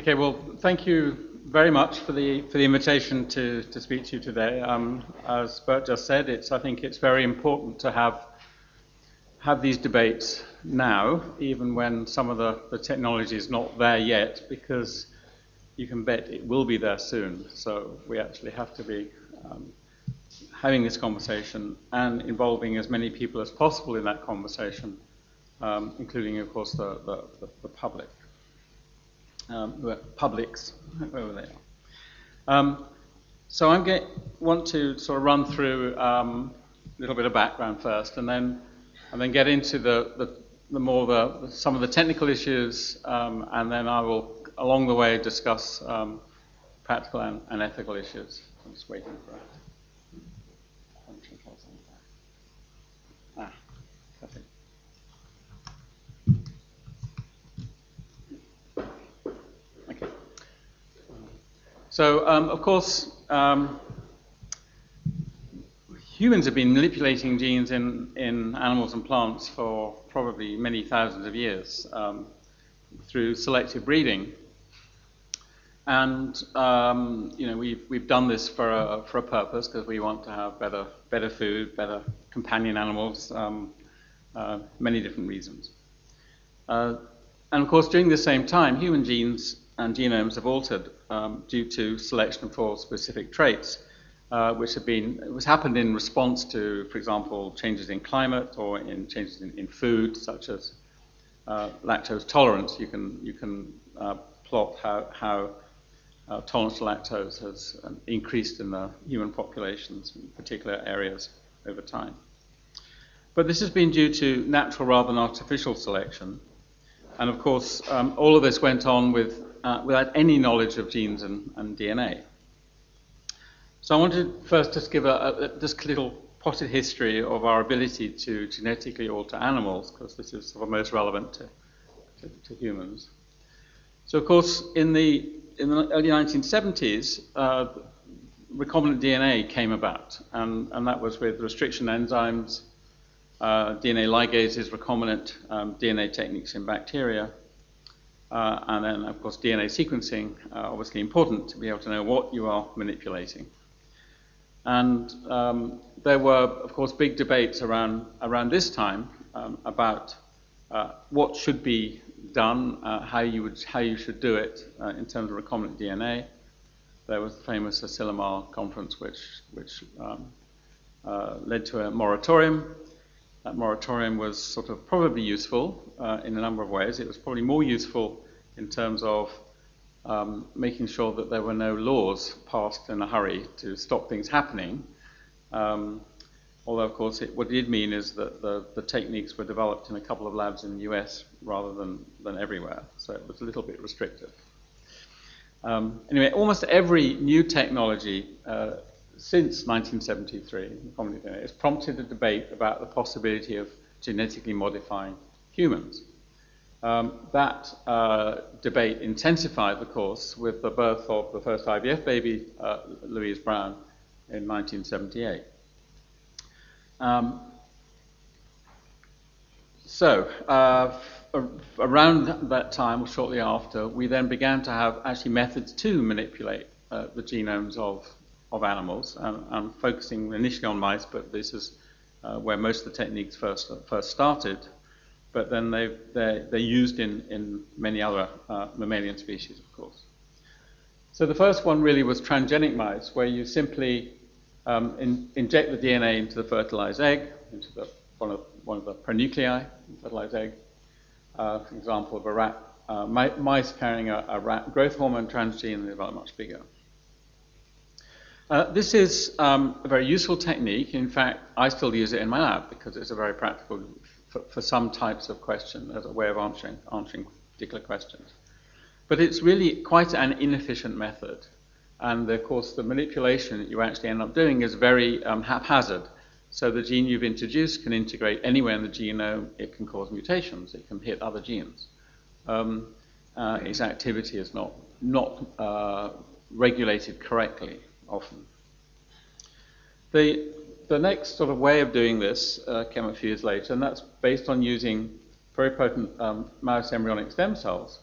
Okay, well, thank you very much for the for the invitation to, to speak to you today. Um, as Bert just said, it's I think it's very important to have have these debates now, even when some of the, the technology is not there yet, because you can bet it will be there soon. So we actually have to be um, having this conversation and involving as many people as possible in that conversation, um, including, of course, the, the, the, the public um, publics, whoever they are. Um, so I want to sort of run through um, a little bit of background first, and then and then get into the, the, the more the, some of the technical issues, um, and then I will along the way discuss um, practical and, and, ethical issues. I'm just waiting for it. Ah, perfect. So, um, of course, um, humans have been manipulating genes in, in animals and plants for probably many thousands of years um, through selective breeding. And um, you know we've, we've done this for a, for a purpose because we want to have better better food, better companion animals, um, uh, many different reasons. Uh, and of course, during the same time, human genes and genomes have altered um, due to selection for specific traits, uh, which have been it was happened in response to, for example, changes in climate or in changes in, in food, such as uh, lactose tolerance. You can you can uh, plot how how uh, tolerance to lactose has um, increased in the human populations in particular areas over time. But this has been due to natural rather than artificial selection. And of course, um, all of this went on with uh, without any knowledge of genes and, and, DNA. So I want to first just give a, a just a little potted history of our ability to genetically alter animals, because this is sort of most relevant to, to, to, humans. So of course, in the in the early 1970s, uh, recombinant DNA came about, and, and that was with restriction enzymes, uh, DNA ligases, recombinant um, DNA techniques in bacteria, uh, and then, of course, DNA sequencing, uh, obviously important to be able to know what you are manipulating. And um, there were, of course, big debates around, around this time um, about uh, what should be done, uh, how, you would, how you should do it uh, in terms of recombinant DNA. There was the famous Asilomar conference, which, which um, uh, led to a moratorium. That moratorium was sort of probably useful uh, in a number of ways. It was probably more useful in terms of um, making sure that there were no laws passed in a hurry to stop things happening. Um, although, of course, it, what it did mean is that the, the, techniques were developed in a couple of labs in the US rather than, than everywhere, so it was a little bit restrictive. Um, anyway, almost every new technology uh, since 1973 has prompted a debate about the possibility of genetically modifying humans. Um, that uh, debate intensified, of course, with the birth of the first IVF baby, uh, Louise Brown, in 1978. Um, so, uh, around that time, or shortly after, we then began to have actually methods to manipulate uh, the genomes of of animals. And I'm focusing initially on mice, but this is uh, where most of the techniques first first started. But then they they're, they're used in, in many other uh, mammalian species, of course. So the first one really was transgenic mice, where you simply um, in, inject the DNA into the fertilized egg, into the, one, of, one of the pronuclei, fertilized egg. Uh, for example, of a rat, uh, mice carrying a, a rat growth hormone transgene, they're much bigger. Uh, this is um, a very useful technique. In fact, I still use it in my lab because it's a very practical for, for some types of question as a way of answering, answering particular questions. But it's really quite an inefficient method. And of course, the manipulation that you actually end up doing is very um, haphazard. So the gene you've introduced can integrate anywhere in the genome. It can cause mutations. It can hit other genes. Um, uh, its activity is not not uh, regulated correctly often. The, the next sort of way of doing this uh, came a few years later, and that's based on using very potent um, mouse embryonic stem cells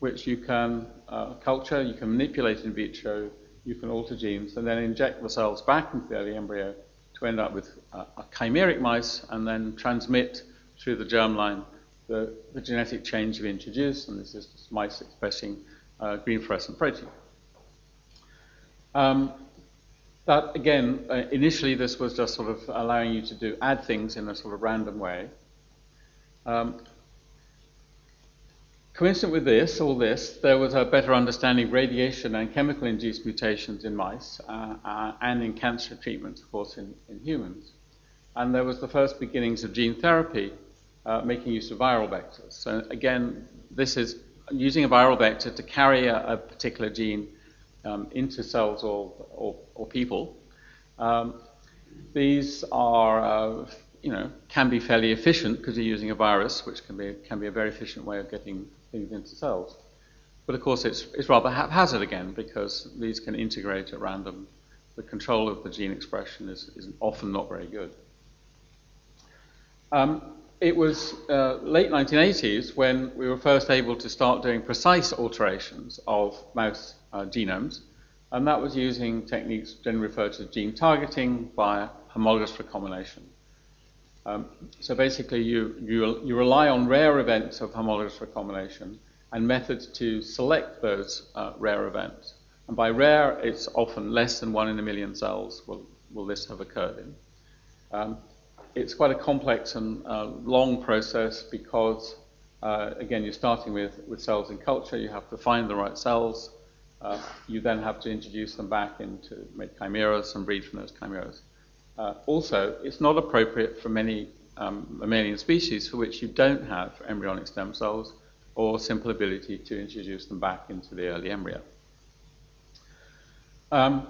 which you can uh, culture, you can manipulate in vitro, you can alter genes, and then inject the cells back into the early embryo to end up with a, a chimeric mice and then transmit through the germline the, the genetic change you've introduced, and this is mice expressing uh, green fluorescent protein. Um, that again, uh, initially this was just sort of allowing you to do add things in a sort of random way. Um, coincident with this, all this, there was a better understanding of radiation and chemical induced mutations in mice uh, uh, and in cancer treatment, of course, in, in, humans. And there was the first beginnings of gene therapy uh, making use of viral vectors. So, again, this is using a viral vector to carry a, a particular gene um, into cells or, or, or people. Um, these are, uh, you know, can be fairly efficient because you're using a virus, which can be, can be a very efficient way of getting things into cells. But of course, it's, it's rather haphazard again because these can integrate at random. The control of the gene expression is, is often not very good. Um, it was uh, late 1980s when we were first able to start doing precise alterations of mouse uh, genomes, and that was using techniques generally referred to as gene targeting by homologous recombination. Um, so basically, you, you, you, rely on rare events of homologous recombination and methods to select those uh, rare events. And by rare, it's often less than one in a million cells will, will this have occurred in. Um, it's quite a complex and uh, long process because, uh, again, you're starting with, with cells in culture. You have to find the right cells. Uh, you then have to introduce them back into make chimeras and breed from those chimeras. Uh, also, it's not appropriate for many um, mammalian species for which you don't have embryonic stem cells or simple ability to introduce them back into the early embryo. Um,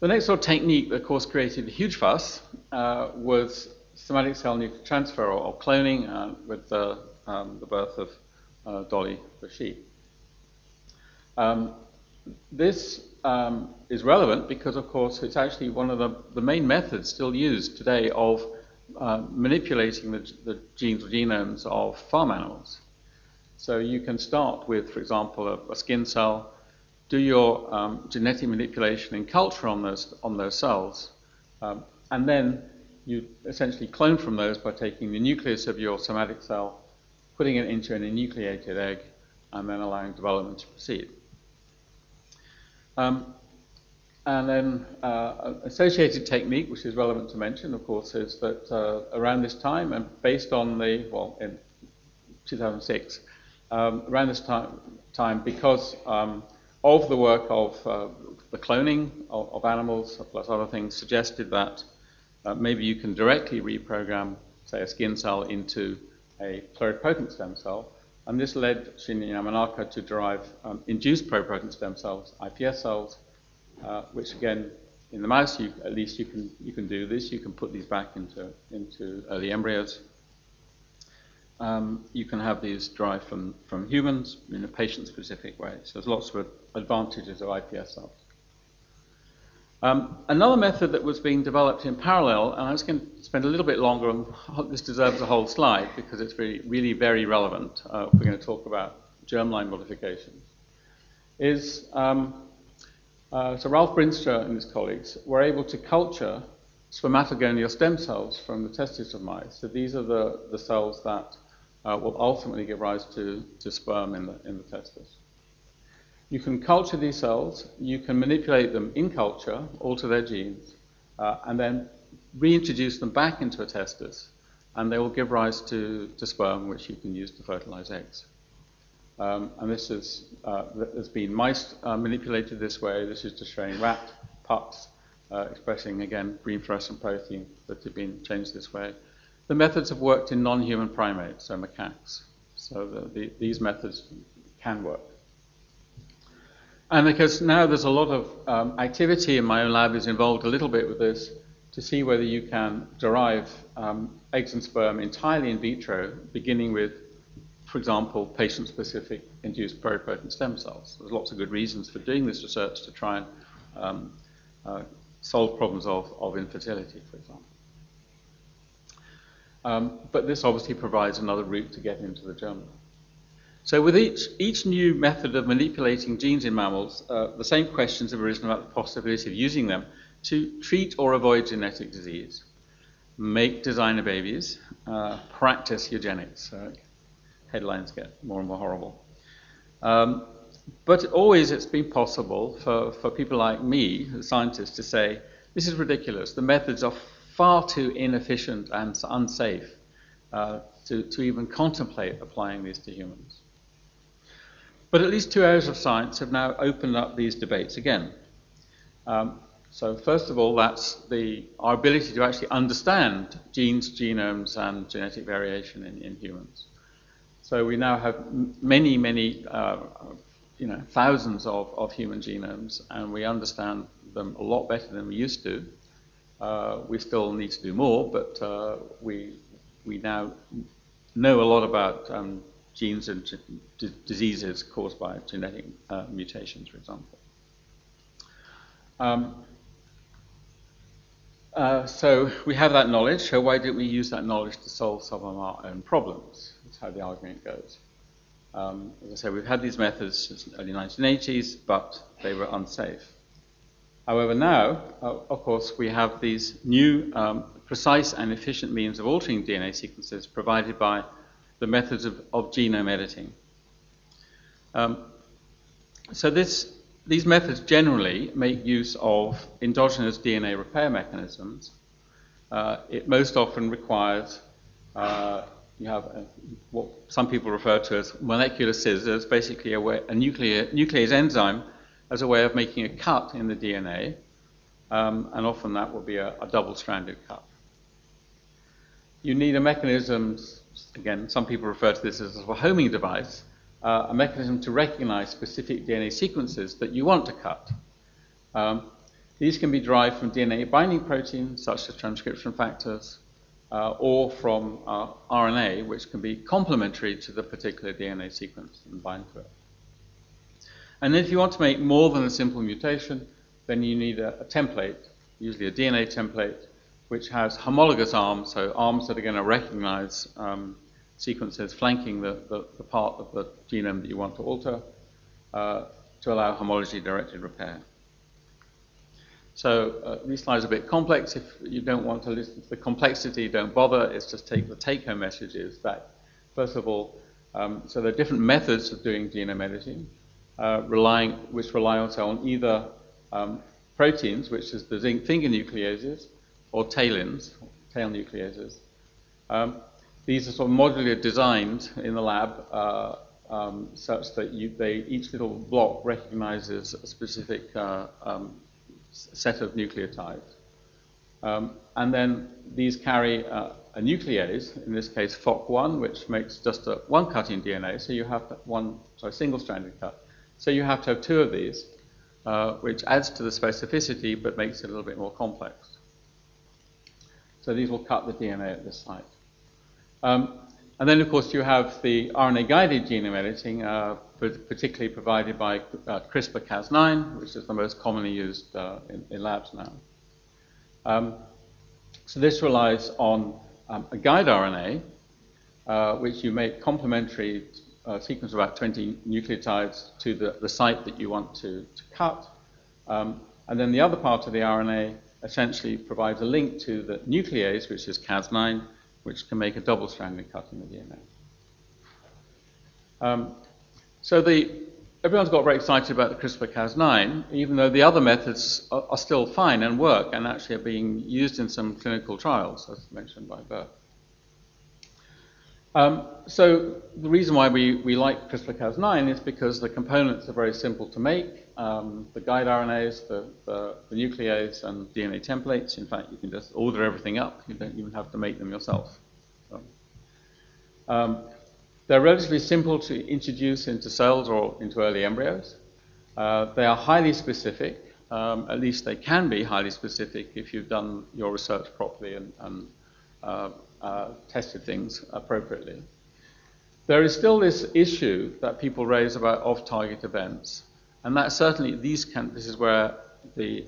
the next sort of technique that, of course, created a huge fuss uh, was somatic cell nuclear transfer or, or cloning uh, with the, um, the, birth of uh, Dolly the sheep. Um, this um, is relevant because, of course, it's actually one of the, the main methods still used today of uh, manipulating the, the, genes or genomes of farm animals. So you can start with, for example, a, a skin cell do your um, genetic manipulation in culture on those, on those cells, um, and then you essentially clone from those by taking the nucleus of your somatic cell, putting it into an enucleated egg, and then allowing development to proceed. Um, and then uh, associated technique, which is relevant to mention, of course, is that uh, around this time, and based on the, well, in 2006, um, around this time, time because um, of the work of uh, the cloning of, of, animals, plus other things, suggested that uh, maybe you can directly reprogram, say, a skin cell into a pluripotent stem cell. And this led Shinya Yamanaka to derive um, induced pluripotent stem cells, iPS cells, uh, which again, in the mouse, you, at least you can, you can do this. You can put these back into, into early embryos. Um, you can have these derived from, from humans in a patient specific way. So there's lots of advantages of iPS cells. Um, another method that was being developed in parallel, and I was going to spend a little bit longer on this deserves a whole slide because it's really, really very relevant uh, we're going to talk about germline modifications, is um, uh, so Ralph Brinster and his colleagues were able to culture spermatogonial stem cells from the testes of mice. So these are the, the cells that uh, will ultimately give rise to, to sperm in the, in the testis. You can culture these cells, you can manipulate them in culture, alter their genes, uh, and then reintroduce them back into a testis, and they will give rise to, to sperm, which you can use to fertilize eggs. Um, and this is, uh, has been mice uh, manipulated this way. This is just showing rat pups uh, expressing, again, green fluorescent protein that have been changed this way. The methods have worked in non human primates, so macaques. So the, the, these methods can work. And because now there's a lot of um, activity in my own lab is involved a little bit with this to see whether you can derive um, eggs and sperm entirely in vitro, beginning with, for example, patient-specific induced pluripotent stem cells. There's lots of good reasons for doing this research to try and um, uh, solve problems of, of infertility, for example. Um, but this obviously provides another route to get into the germ. So with each, each new method of manipulating genes in mammals, uh, the same questions have arisen about the possibility of using them to treat or avoid genetic disease, make designer babies, uh, practice eugenics. Uh, headlines get more and more horrible. Um, but always it's been possible for, for people like me, scientists, to say, this is ridiculous. The methods are far too inefficient and unsafe uh, to, to even contemplate applying these to humans. But at least two areas of science have now opened up these debates again. Um, so first of all, that's the, our ability to actually understand genes, genomes, and genetic variation in, in humans. So we now have many, many, uh, you know, thousands of, of human genomes, and we understand them a lot better than we used to. Uh, we still need to do more, but uh, we, we now know a lot about um, genes and diseases caused by genetic uh, mutations, for example. Um, uh, so we have that knowledge, so why didn't we use that knowledge to solve some of our own problems? That's how the argument goes. Um, as I say, we've had these methods since the early 1980s, but they were unsafe. However, now, uh, of course, we have these new um, precise and efficient means of altering DNA sequences provided by the methods of, of genome editing. Um, so this, these methods generally make use of endogenous DNA repair mechanisms. Uh, it most often requires uh, you have a, what some people refer to as molecular scissors, basically a, way, a nuclear, nuclease enzyme as a way of making a cut in the DNA, um, and often that will be a, a double-stranded cut. You need a mechanism again, some people refer to this as a homing device, uh, a mechanism to recognize specific DNA sequences that you want to cut. Um, these can be derived from DNA binding proteins, such as transcription factors, uh, or from uh, RNA, which can be complementary to the particular DNA sequence and bind to it. And if you want to make more than a simple mutation, then you need a, a template, usually a DNA template, which has homologous arms, so arms that are going to recognize um, sequences flanking the, the, the, part of the genome that you want to alter uh, to allow homology-directed repair. So uh, these slides are a bit complex. If you don't want to listen to the complexity, don't bother. It's just take the take-home messages that, first of all, um, so there are different methods of doing genome editing, uh, relying, which rely also on either um, proteins, which is the zinc finger nucleases, or tailins, tail nucleases. Um, these are sort of modularly designed in the lab uh, um, such that you, they, each little block recognizes a specific uh, um, set of nucleotides. Um, and then these carry uh, a nuclease, in this case FOC1, which makes just a one cut in DNA, so you have one, sorry, single-stranded cut. So you have to have two of these, uh, which adds to the specificity but makes it a little bit more complex. So these will cut the DNA at this site. Um, and then, of course, you have the RNA-guided genome editing, uh, particularly provided by uh, CRISPR-Cas9, which is the most commonly used uh, in, in, labs now. Um, so this relies on um, a guide RNA, uh, which you make complementary uh, sequence of about 20 nucleotides to the, the site that you want to, to cut. Um, and then the other part of the RNA essentially provides a link to the nuclease, which is Cas9, which can make a double-stranded cut in the DNA. Um, so the, everyone's got very excited about the CRISPR-Cas9, even though the other methods are, are, still fine and work and actually are being used in some clinical trials, as mentioned by Bert. Um, so the reason why we, we like CRISPR-Cas9 is because the components are very simple to make. Um, the guide RNAs, the, the, the, nuclease, and DNA templates. In fact, you can just order everything up. You don't even have to make them yourself. So, um, they're relatively simple to introduce into cells or into early embryos. Uh, they are highly specific. Um, at least they can be highly specific if you've done your research properly and, and uh, uh, tested things appropriately. There is still this issue that people raise about off-target events, and that certainly these can. This is where the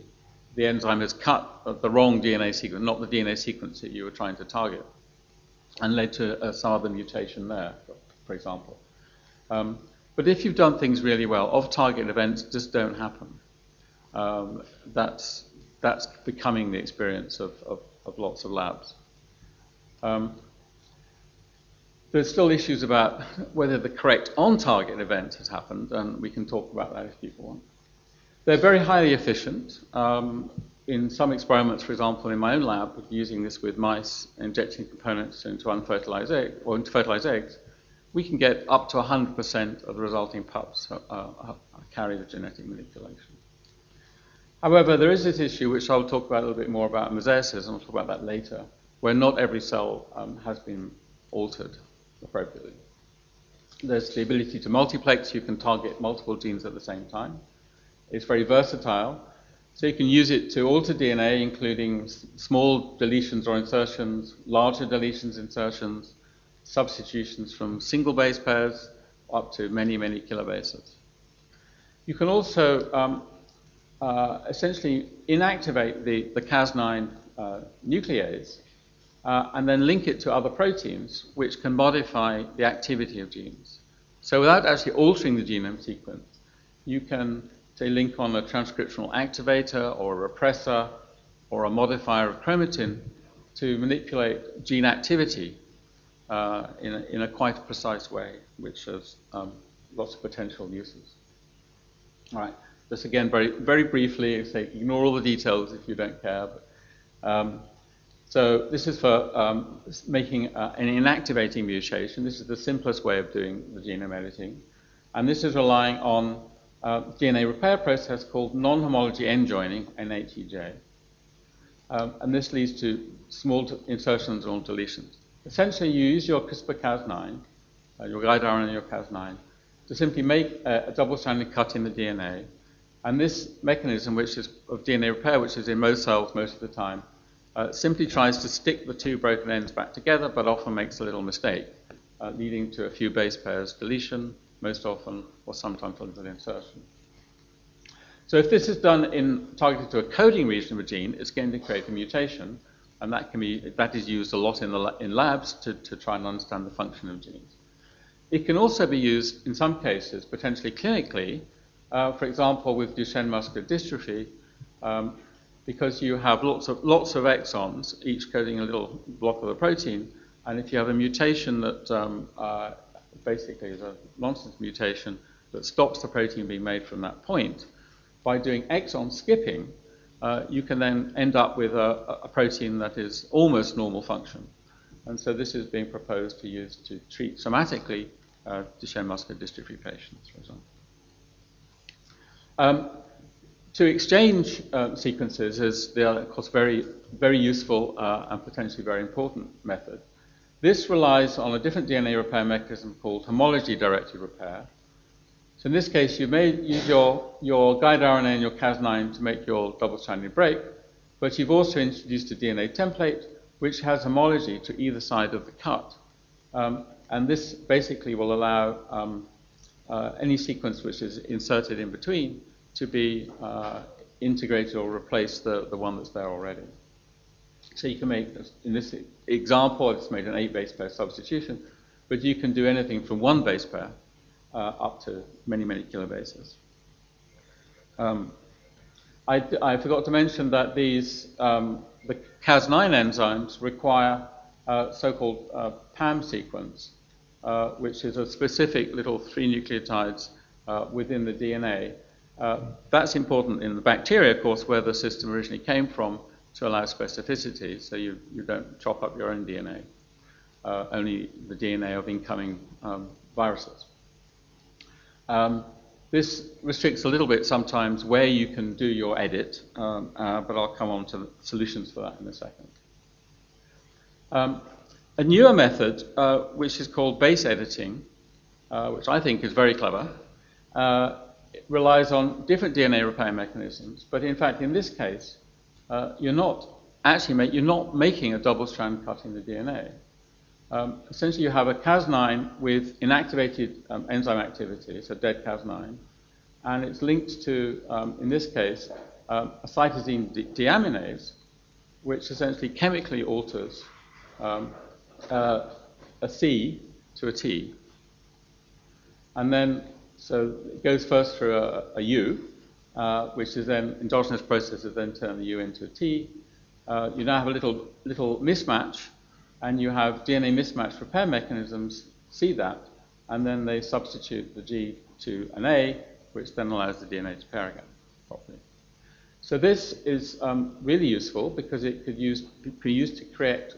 the enzyme has cut the wrong DNA sequence, not the DNA sequence that you were trying to target, and led to uh, some other mutation there, for, example. Um, but if you've done things really well, off-target events just don't happen. Um, that's, that's becoming the experience of, of, of lots of labs. Um, there's still issues about whether the correct on-target event has happened, and we can talk about that if people want. They're very highly efficient. Um, in some experiments, for example, in my own lab, using this with mice, injecting components into unfertilized egg, or into fertilized eggs, we can get up to 100% of the resulting pups uh, uh, carry the genetic manipulation. However, there is this issue, which I'll talk about a little bit more about mosaicism, I'll talk about that later, where not every cell um, has been altered appropriately. There's the ability to multiplex, you can target multiple genes at the same time. It's very versatile. So you can use it to alter DNA, including small deletions or insertions, larger deletions, insertions, substitutions from single base pairs up to many, many kilobases. You can also um, uh, essentially inactivate the, the Cas9 uh, nuclease uh, and then link it to other proteins which can modify the activity of genes. So without actually altering the genome sequence, you can say, link on a transcriptional activator or a repressor or a modifier of chromatin to manipulate gene activity uh, in, a, in, a, quite precise way, which has um, lots of potential uses. All right, just again, very, very briefly, say, ignore all the details if you don't care. But, um, so this is for um, making uh, an inactivating mutation. This is the simplest way of doing the genome editing. And this is relying on uh, DNA repair process called non-homology end joining, NHEJ. Um, and this leads to small insertions or deletions. Essentially, you use your CRISPR-Cas9, uh, your guide RNA and your Cas9, to simply make a, a double-stranded cut in the DNA. And this mechanism, which is of DNA repair, which is in most cells most of the time, uh, simply tries to stick the two broken ends back together, but often makes a little mistake, uh, leading to a few base pairs deletion, most often, or sometimes a little insertion. So if this is done in targeted to a coding region of a gene, it's going to create a mutation, and that can be that is used a lot in the in labs to, to try and understand the function of genes. It can also be used in some cases, potentially clinically, uh, for example, with Duchenne muscular dystrophy, um, because you have lots of lots of exons, each coding a little block of the protein, and if you have a mutation that um, uh, basically is a nonsense mutation that stops the protein being made from that point. By doing exon skipping, uh, you can then end up with a, a, protein that is almost normal function. And so this is being proposed to use to treat somatically uh, Duchenne muscular dystrophy patients, for example. Um, to exchange uh, sequences is, the, of course, very, very useful uh, and potentially very important method. This relies on a different DNA repair mechanism called homology-directed repair. So in this case, you may use your, your guide RNA and your Cas9 to make your double-stranded break, but you've also introduced a DNA template which has homology to either side of the cut. Um, and this basically will allow um, uh, any sequence which is inserted in between to be uh, integrated or replace the, the one that's there already. So you can make, in this example, I've just made an eight base pair substitution, but you can do anything from one base pair uh, up to many, many kilobases. Um, I, I, forgot to mention that these, um, the Cas9 enzymes require a so-called uh, PAM sequence, uh, which is a specific little three nucleotides uh, within the DNA. Uh, that's important in the bacteria, of course, where the system originally came from, to allow specificity, so you, you don't chop up your own DNA, uh, only the DNA of incoming um, viruses. Um, this restricts a little bit sometimes where you can do your edit, um, uh, but I'll come on to solutions for that in a second. Um, a newer method, uh, which is called base editing, uh, which I think is very clever, uh, relies on different DNA repair mechanisms, but in fact, in this case, uh, you're not actually make, you're not making a double strand cut in the DNA. Um, essentially, you have a Cas9 with inactivated um, enzyme activity, so dead Cas9, and it's linked to, um, in this case, um, a cytosine de- deaminase, which essentially chemically alters um, uh, a C to a T. And then, so it goes first through a, a U, uh, which is then endogenous processes then turn the U into a T. Uh, you now have a little little mismatch, and you have DNA mismatch repair mechanisms see that, and then they substitute the G to an A, which then allows the DNA to pair again properly. So this is um, really useful because it could use, be used to create,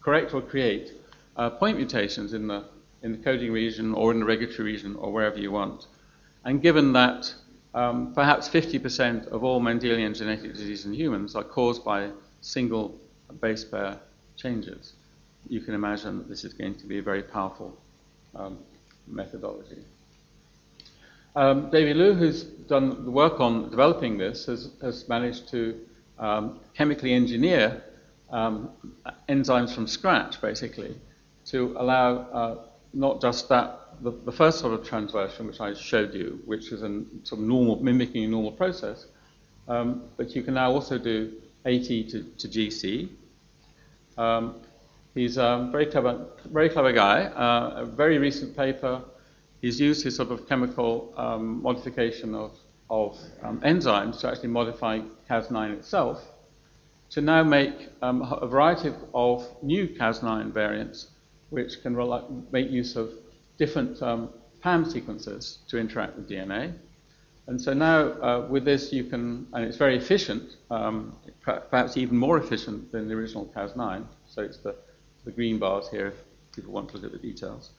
correct or create uh, point mutations in the, in the coding region or in the regulatory region or wherever you want. And given that um, perhaps 50% of all Mendelian genetic disease in humans are caused by single base pair changes, you can imagine that this is going to be a very powerful um, methodology. Um, David Liu, who's done the work on developing this, has, has managed to um, chemically engineer um, enzymes from scratch, basically, to allow uh, not just that the, the, first sort of transversion, which I showed you, which is a sort of normal, mimicking a normal process, um, but you can now also do AT to, to GC. Um, he's a very clever, very clever guy. Uh, a very recent paper, he's used his sort of chemical um, modification of, of um, enzymes to actually modify Cas9 itself to now make um, a variety of, of new Cas9 variants which can make use of different um, PAM sequences to interact with DNA. And so now uh, with this you can, and it's very efficient, um, perhaps even more efficient than the original Cas9. So it's the, the green bars here if people want to look at the details.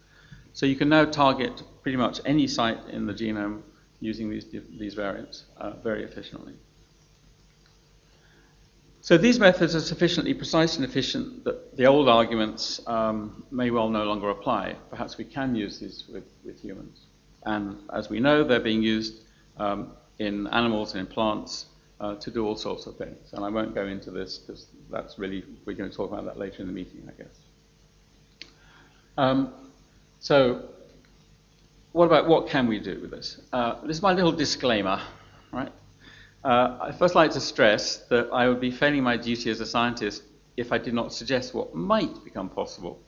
So you can now target pretty much any site in the genome using these, these variants uh, very efficiently. So these methods are sufficiently precise and efficient that the old arguments um, may well no longer apply. Perhaps we can use these with, with humans. And as we know, they're being used um, in animals and in plants uh, to do all sorts of things. And I won't go into this because that's really, we're going to talk about that later in the meeting, I guess. Um, so, what about what can we do with this? Uh, this is my little disclaimer, right? Uh, I'd first like to stress that I would be failing my duty as a scientist if I did not suggest what might become possible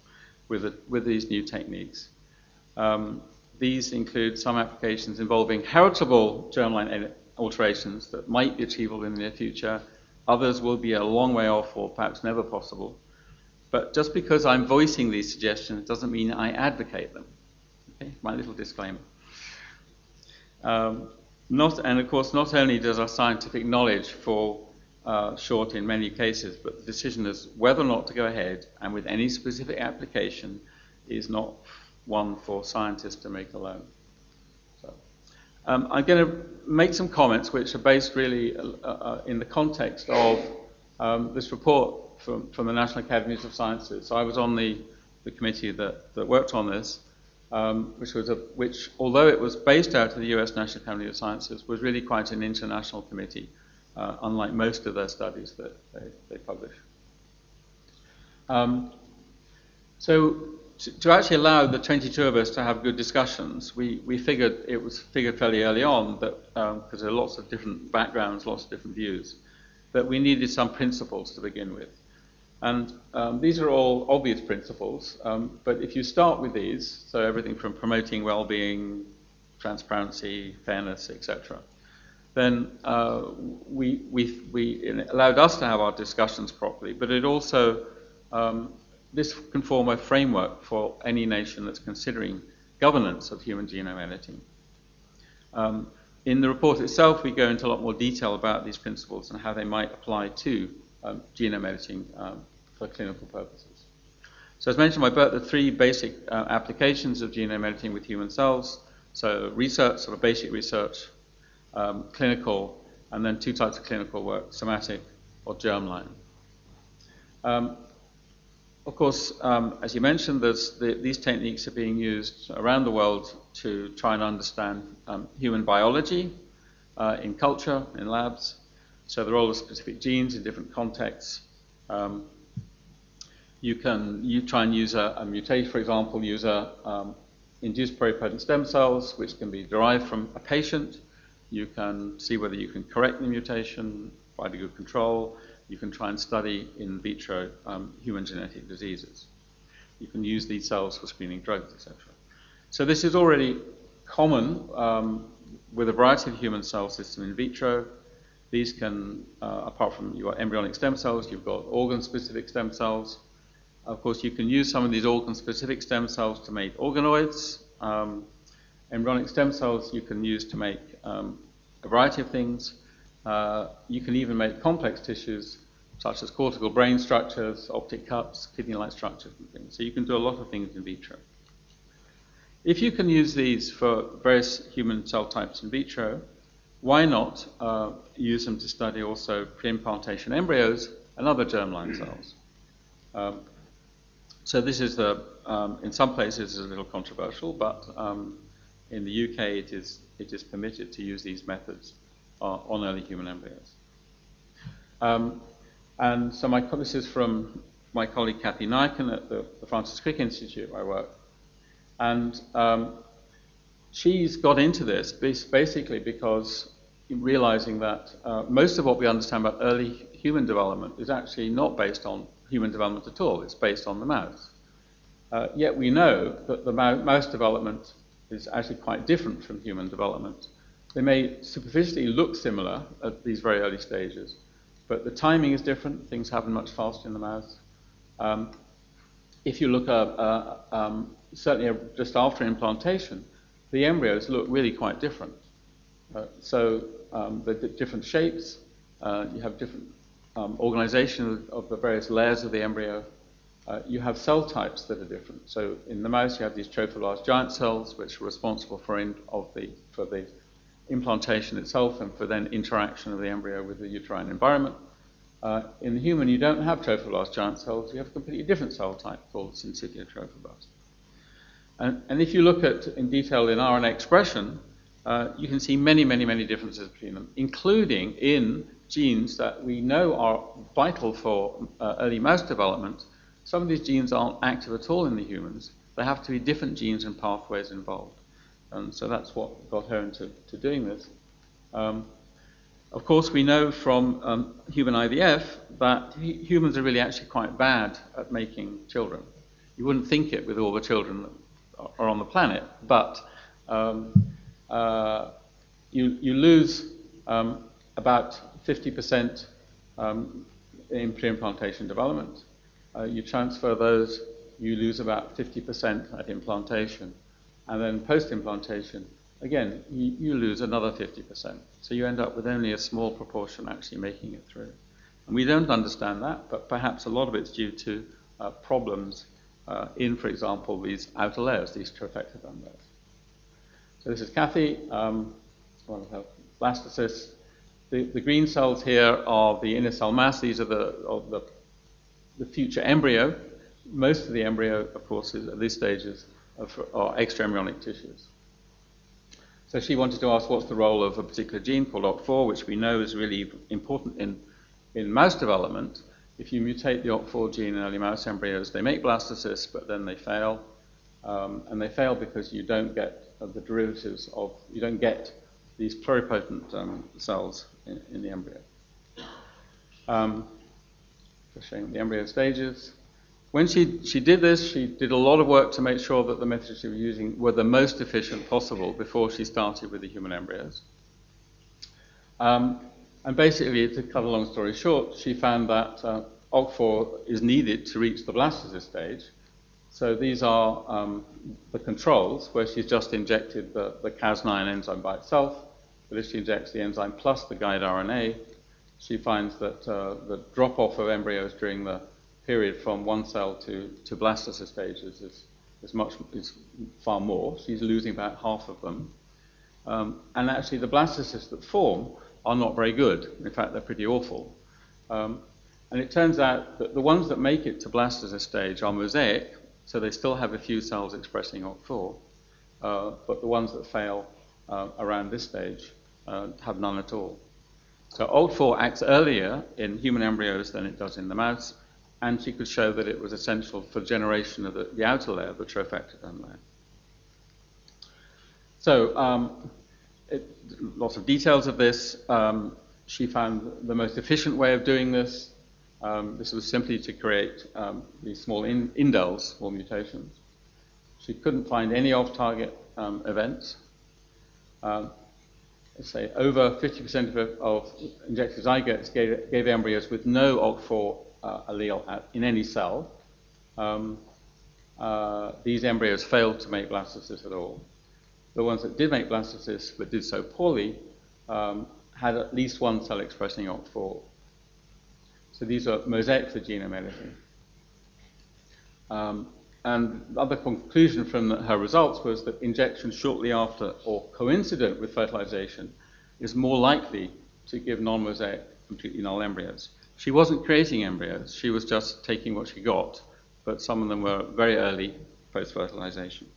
with, the, with these new techniques. Um, these include some applications involving heritable germline alterations that might be achievable in the near future. Others will be a long way off or perhaps never possible. But just because I'm voicing these suggestions doesn't mean I advocate them. Okay? My little disclaimer. Um, not, and of course, not only does our scientific knowledge fall uh, short in many cases, but the decision as whether or not to go ahead and with any specific application is not one for scientists to make alone. So, um, I'm going to make some comments which are based really uh, uh, in the context of um, this report from, from the National Academies of Sciences. So I was on the, the committee that, that worked on this um, which was a, which, although it was based out of the U.S. National Academy of Sciences, was really quite an international committee, uh, unlike most of their studies that they, they publish. Um, so, to, actually allow the 22 of us to have good discussions, we, we figured it was figured fairly early on that because um, there are lots of different backgrounds, lots of different views, that we needed some principles to begin with. And um, these are all obvious principles, um, but if you start with these, so everything from promoting well-being, transparency, fairness, etc., then uh, we, we, we, allowed us to have our discussions properly, but it also, um, this can form a framework for any nation that's considering governance of human genome editing. Um, in the report itself, we go into a lot more detail about these principles and how they might apply to um, genome editing um, for clinical purposes. So as mentioned by Bert, the three basic uh, applications of genome editing with human cells, so research, sort of basic research, um, clinical, and then two types of clinical work, somatic or germline. Um, of course, um, as you mentioned, the, these techniques are being used around the world to try and understand um, human biology uh, in culture, in labs, so the role of specific genes in different contexts. Um, you can you try and use a, a mutation, for example, use a um, induced pluripotent stem cells, which can be derived from a patient. You can see whether you can correct the mutation, provide a good control. You can try and study in vitro um, human genetic diseases. You can use these cells for screening drugs, etc. So this is already common um, with a variety of human cell systems in vitro. These can, uh, apart from your embryonic stem cells, you've got organ-specific stem cells. Of course, you can use some of these organ-specific stem cells to make organoids. Um, embryonic stem cells you can use to make um, a variety of things. Uh, you can even make complex tissues such as cortical brain structures, optic cups, kidney-like structures and things. So you can do a lot of things in vitro. If you can use these for various human cell types in vitro, why not uh, use them to study also pre-implantation embryos and other germline cells? Um, so this is the, um, in some places, is a little controversial, but um, in the UK it is, it is permitted to use these methods uh, on early human embryos. Um, and so my, this is from my colleague Kathy Naikin at the, the Francis Crick Institute I work. And um, she's got into this basically because realizing that uh, most of what we understand about early human development is actually not based on human development at all, it's based on the mouse. Uh, yet we know that the mouse development is actually quite different from human development. They may superficially look similar at these very early stages, but the timing is different. Things happen much faster in the mouse. Um, if you look up, uh, um, certainly just after implantation, the embryos look really quite different. Uh, so um, the different shapes, uh, you have different um, organization of, the various layers of the embryo. Uh, you have cell types that are different. So in the mouse, you have these trophoblast giant cells, which are responsible for, in, of the, for the implantation itself and for then interaction of the embryo with the uterine environment. Uh, in the human, you don't have trophoblast giant cells. You have a completely different cell type called syncytial trophoblast. And, and, if you look at in detail in RNA expression, uh, you can see many, many, many differences between them, including in genes that we know are vital for uh, early mouse development. Some of these genes aren't active at all in the humans. There have to be different genes and pathways involved. And so that's what got her into to doing this. Um, of course, we know from um, human IVF that humans are really actually quite bad at making children. You wouldn't think it with all the children are on the planet, but um, uh, you, you lose um, about 50% um, in pre-implantation development. Uh, you transfer those, you lose about 50% at implantation. And then post-implantation, again, you, you, lose another 50%. So you end up with only a small proportion actually making it through. And we don't understand that, but perhaps a lot of it's due to uh, problems uh, in, for example, these outer layers, these trophectoderm layers. So this is Kathy, um, one of her blastocysts. The, the, green cells here are the inner cell mass. These are the, of the, the future embryo. Most of the embryo, of course, is, at this stage is or extraembryonic tissues. So she wanted to ask what's the role of a particular gene called OCT4, which we know is really important in, in mouse development. If you mutate the OCT4 gene in early mouse embryos, they make blastocysts, but then they fail. Um, and they fail because you don't get the derivatives of, you don't get these pluripotent um, cells in, in, the embryo. Um, just showing the embryo stages when she, she did this, she did a lot of work to make sure that the methods she was using were the most efficient possible before she started with the human embryos. Um, and basically, to cut a long story short, she found that uh, OCT4 is needed to reach the blastocyst stage. So these are um, the controls where she's just injected the, the Cas9 enzyme by itself. But if she injects the enzyme plus the guide RNA, she finds that uh, the drop off of embryos during the period from one cell to, to blastocyst stages is, is, much, is far more. She's losing about half of them. Um, and actually, the blastocysts that form are not very good. In fact, they're pretty awful. Um, and it turns out that the ones that make it to blastocyst stage are mosaic, so they still have a few cells expressing OCT4, uh, but the ones that fail uh, around this stage uh, have none at all. So OCT4 acts earlier in human embryos than it does in the mouse, and she could show that it was essential for generation of the, the outer layer, the trophectoderm layer. So, um, it, lots of details of this. Um, she found the most efficient way of doing this. Um, this was simply to create um, these small in, indels, small mutations. She couldn't find any off-target um, events. Um, let's say over 50% of, of injected zygotes gave, gave, embryos with no OCT4 uh, allele at, in any cell. Um, uh, these embryos failed to make blastocysts at all. The ones that did make blastocysts but did so poorly um, had at least one cell expressing OCT4. So these are mosaic for genome editing. Um, and the other conclusion from her results was that injection shortly after or coincident with fertilization is more likely to give non-mosaic completely null embryos. She wasn't creating embryos, she was just taking what she got, but some of them were very early post-fertilization.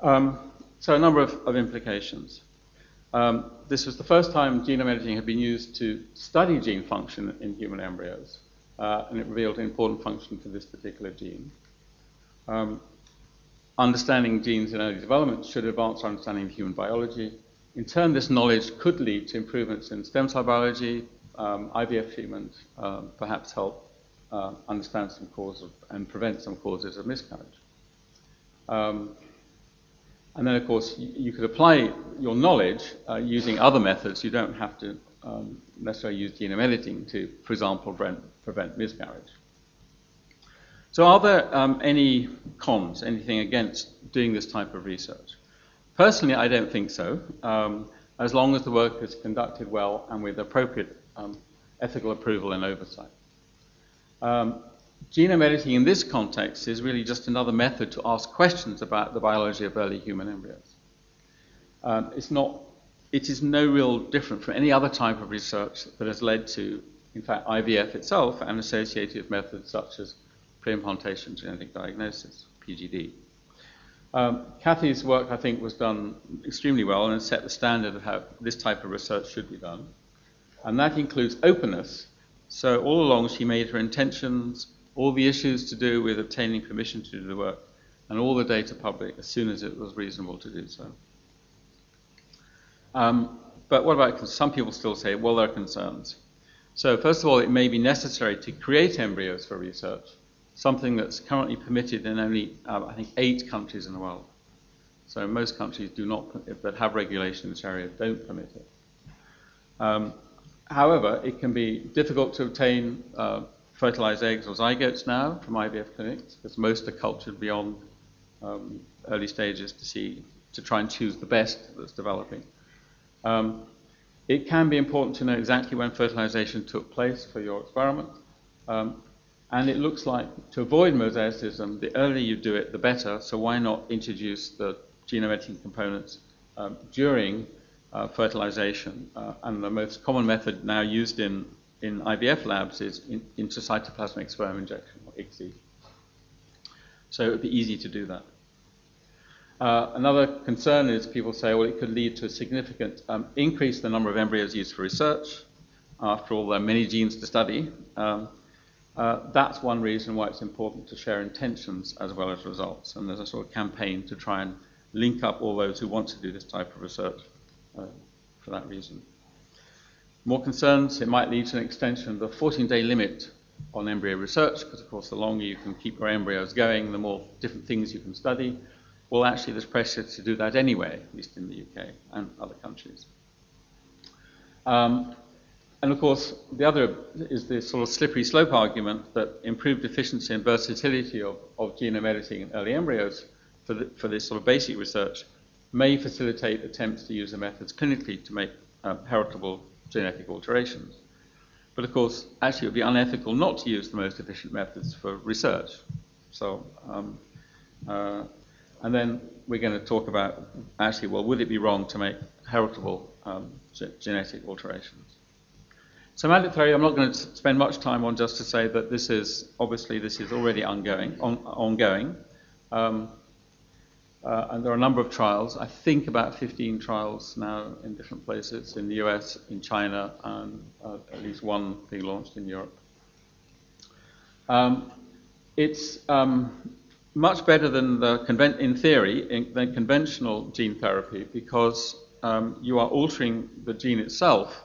Um, so a number of, of implications. Um, this was the first time genome editing had been used to study gene function in human embryos, uh, and it revealed an important function for this particular gene. Um, understanding genes in early development should advance our understanding of human biology. In turn, this knowledge could lead to improvements in stem cell biology, um, IVF treatment, um, perhaps help uh, understand some causes and prevent some causes of miscarriage. And then, of course, you could apply your knowledge uh, using other methods. You don't have to um, necessarily use genome editing to, for example, prevent, prevent miscarriage. So, are there um, any cons, anything against doing this type of research? Personally, I don't think so, um, as long as the work is conducted well and with appropriate um, ethical approval and oversight. Um, genome editing in this context is really just another method to ask questions about the biology of early human embryos. Um, it's not, it is no real different from any other type of research that has led to, in fact, IVF itself and associated methods such as pre-implantation genetic diagnosis, PGD. Um, Kathy's work, I think, was done extremely well and set the standard of how this type of research should be done. And that includes openness. So all along, she made her intentions, all the issues to do with obtaining permission to do the work, and all the data public as soon as it was reasonable to do so. Um, but what about some people still say, well, there are concerns. So first of all, it may be necessary to create embryos for research, something that's currently permitted in only, uh, I think, eight countries in the world. So most countries do not, that have regulation in this area, don't permit it. Um, however, it can be difficult to obtain uh, fertilized eggs or zygotes now from IVF clinics because most are cultured beyond um, early stages to see to try and choose the best that's developing. Um, it can be important to know exactly when fertilization took place for your experiment. Um, and it looks like to avoid mosaicism, the earlier you do it, the better. So why not introduce the genome editing components um, during uh, fertilization? Uh, and the most common method now used in in IVF labs is in, intracytoplasmic sperm injection, or ICSI. So it would be easy to do that. Uh, another concern is people say, well, it could lead to a significant um, increase in the number of embryos used for research. After all, there are many genes to study. Um, uh, that's one reason why it's important to share intentions as well as results. And there's a sort of campaign to try and link up all those who want to do this type of research uh, for that reason. More concerns, it might lead to an extension of the 14-day limit on embryo research, because of course the longer you can keep your embryos going, the more different things you can study. Well, actually, there's pressure to do that anyway, at least in the UK and other countries. Um, and of course, the other is the sort of slippery slope argument that improved efficiency and versatility of, of genome editing in early embryos for, the, for this sort of basic research may facilitate attempts to use the methods clinically to make um, heritable genetic alterations. But of course, actually, it would be unethical not to use the most efficient methods for research. So, um, uh, and then we're going to talk about actually, well, would it be wrong to make heritable um, genetic alterations? So, theory, I'm not going to spend much time on just to say that this is obviously this is already ongoing. On, ongoing. Um, uh, and there are a number of trials, I think about 15 trials now in different places in the US, in China, and uh, at least one being launched in Europe. Um, it's um, much better than the conven- in theory in, than conventional gene therapy because um, you are altering the gene itself,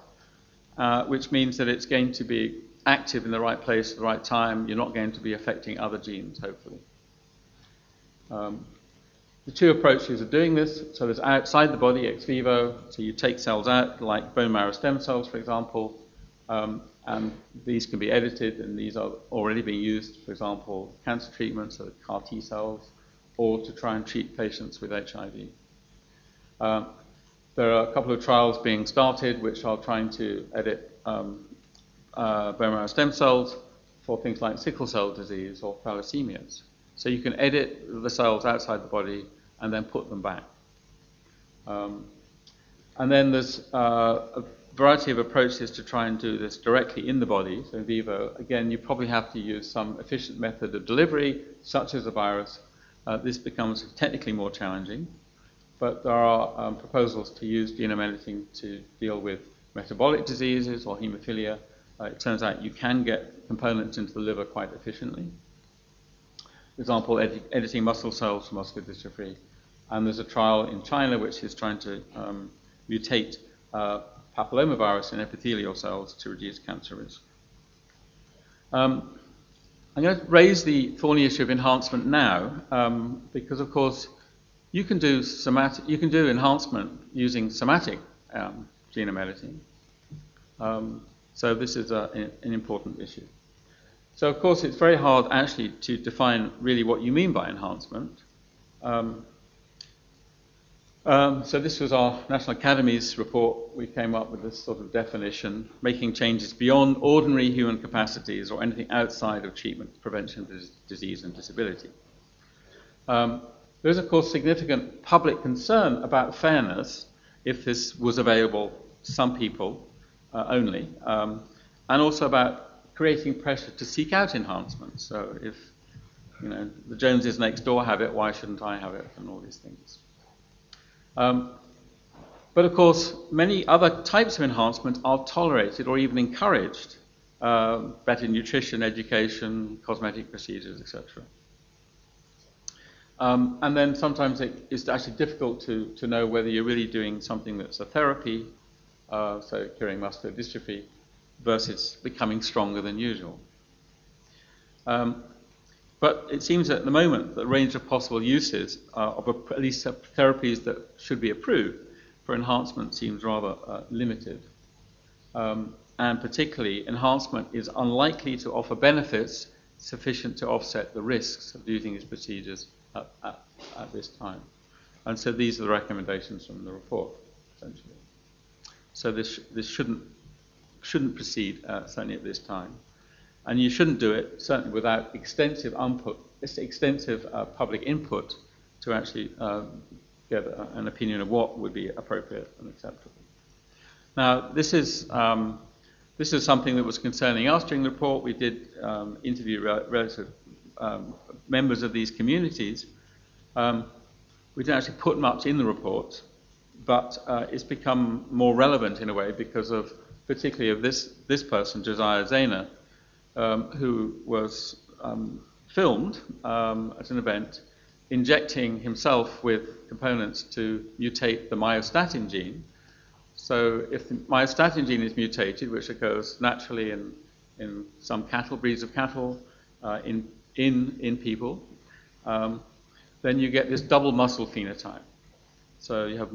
uh, which means that it's going to be active in the right place at the right time. You're not going to be affecting other genes, hopefully. The two approaches of doing this, so there's outside the body, ex vivo, so you take cells out, like bone marrow stem cells, for example, um, and these can be edited, and these are already being used, for example, cancer treatments, so CAR T cells, or to try and treat patients with HIV. Um, there are a couple of trials being started which are trying to edit um, uh, bone marrow stem cells for things like sickle cell disease or thalassemias. So you can edit the cells outside the body and then put them back. Um, and then there's uh, a variety of approaches to try and do this directly in the body, so in vivo. Again, you probably have to use some efficient method of delivery, such as a virus. Uh, this becomes technically more challenging, but there are um, proposals to use genome editing to deal with metabolic diseases or hemophilia. Uh, it turns out you can get components into the liver quite efficiently. Example, ed- editing muscle cells for muscular dystrophy. And there's a trial in China which is trying to um, mutate uh, papillomavirus in epithelial cells to reduce cancer risk. Um, I'm going to raise the thorny issue of enhancement now um, because, of course, you can do somatic, you can do enhancement using somatic um, genome editing. Um, so this is a, an important issue. So, of course, it's very hard actually to define really what you mean by enhancement. Um, um, so, this was our National Academy's report. We came up with this sort of definition making changes beyond ordinary human capacities or anything outside of treatment, prevention of disease, and disability. Um, there's, of course, significant public concern about fairness if this was available to some people uh, only, um, and also about creating pressure to seek out enhancement. So if you know the Joneses next door have it, why shouldn't I have it? And all these things. Um, but of course, many other types of enhancement are tolerated or even encouraged. Uh, better nutrition, education, cosmetic procedures, etc. Um, and then sometimes it is actually difficult to, to know whether you're really doing something that's a therapy, uh, so curing muscular dystrophy, versus becoming stronger than usual. Um, but it seems at the moment that the range of possible uses uh, of a, at least therapies that should be approved for enhancement seems rather uh, limited. Um, and particularly, enhancement is unlikely to offer benefits sufficient to offset the risks of using these procedures at, at, at this time. And so these are the recommendations from the report, essentially. So this, this shouldn't shouldn't proceed, uh, certainly at this time. And you shouldn't do it, certainly without extensive, input, extensive uh, public input to actually uh, get an opinion of what would be appropriate and acceptable. Now, this is, um, this is something that was concerning us during the report. We did um, interview relative um, members of these communities. Um, we didn't actually put much in the report, but uh, it's become more relevant in a way because of particularly of this, this person, Josiah Zayner, um, who was um, filmed um, at an event injecting himself with components to mutate the myostatin gene. So if the myostatin gene is mutated, which occurs naturally in, in some cattle, breeds of cattle, uh, in, in, in people, um, then you get this double muscle phenotype. So you have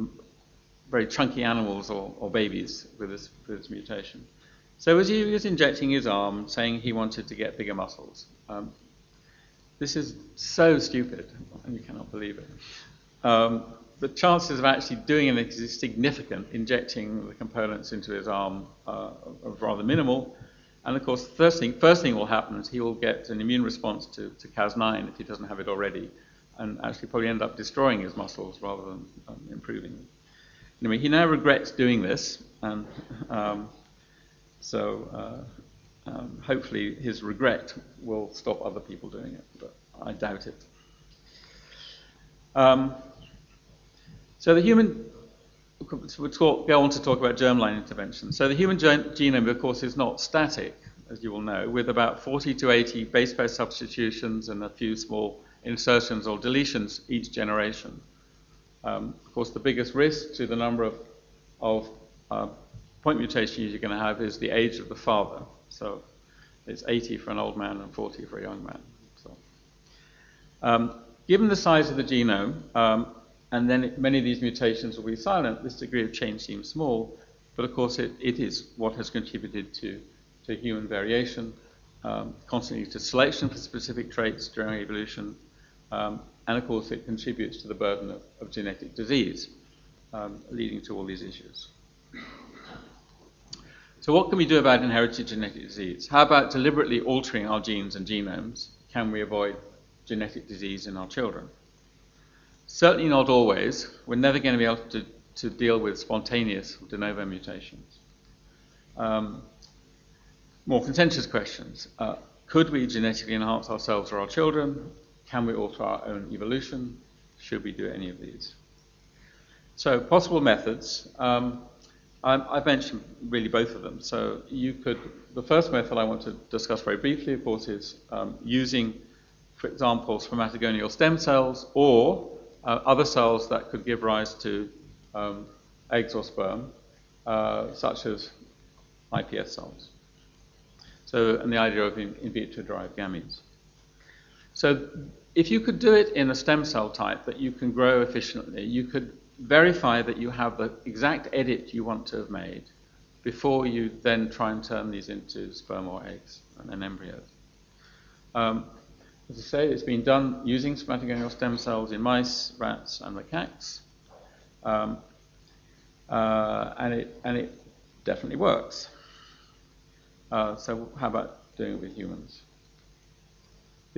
very chunky animals or, or babies with this, with this mutation. So as he was injecting his arm, saying he wanted to get bigger muscles, um, this is so stupid, and you cannot believe it. Um, the chances of actually doing anything is significant, injecting the components into his arm uh, are rather minimal. And of course, the first thing, first thing will happen is he will get an immune response to, to Cas9 if he doesn't have it already, and actually probably end up destroying his muscles rather than um, improving them. Anyway, he now regrets doing this, and um, so uh, um, hopefully his regret will stop other people doing it, but I doubt it. Um, so the human, we'll talk, go on to talk about germline intervention. So the human genome, of course, is not static, as you will know, with about 40 to 80 base pair substitutions and a few small insertions or deletions each generation. Um, of course, the biggest risk to the number of, of uh, point mutations you're going to have is the age of the father. So it's 80 for an old man and 40 for a young man. So, um, given the size of the genome, um, and then many of these mutations will be silent, this degree of change seems small, but of course it, it is what has contributed to, to human variation, um, constantly to selection for specific traits during evolution, um, and of course it contributes to the burden of, of genetic disease, um, leading to all these issues. So what can we do about inherited genetic disease? How about deliberately altering our genes and genomes? Can we avoid genetic disease in our children? Certainly not always. We're never going to be able to, to deal with spontaneous de novo mutations. Um, more contentious questions. Uh, could we genetically enhance ourselves or our children? Can we alter our own evolution? Should we do any of these? So, possible methods. Um, I've mentioned really both of them. So, you could, the first method I want to discuss very briefly, of course, is um, using, for example, spermatogonial stem cells or uh, other cells that could give rise to um, eggs or sperm, uh, such as iPS cells. So, and the idea of in, in vitro derived gametes. So, if you could do it in a stem cell type that you can grow efficiently, you could verify that you have the exact edit you want to have made before you then try and turn these into sperm or eggs and then embryos. Um, as I say, it's been done using spermatogonial stem cells in mice, rats, and macaques. Um, uh, and, it, and it definitely works. Uh, so, how about doing it with humans?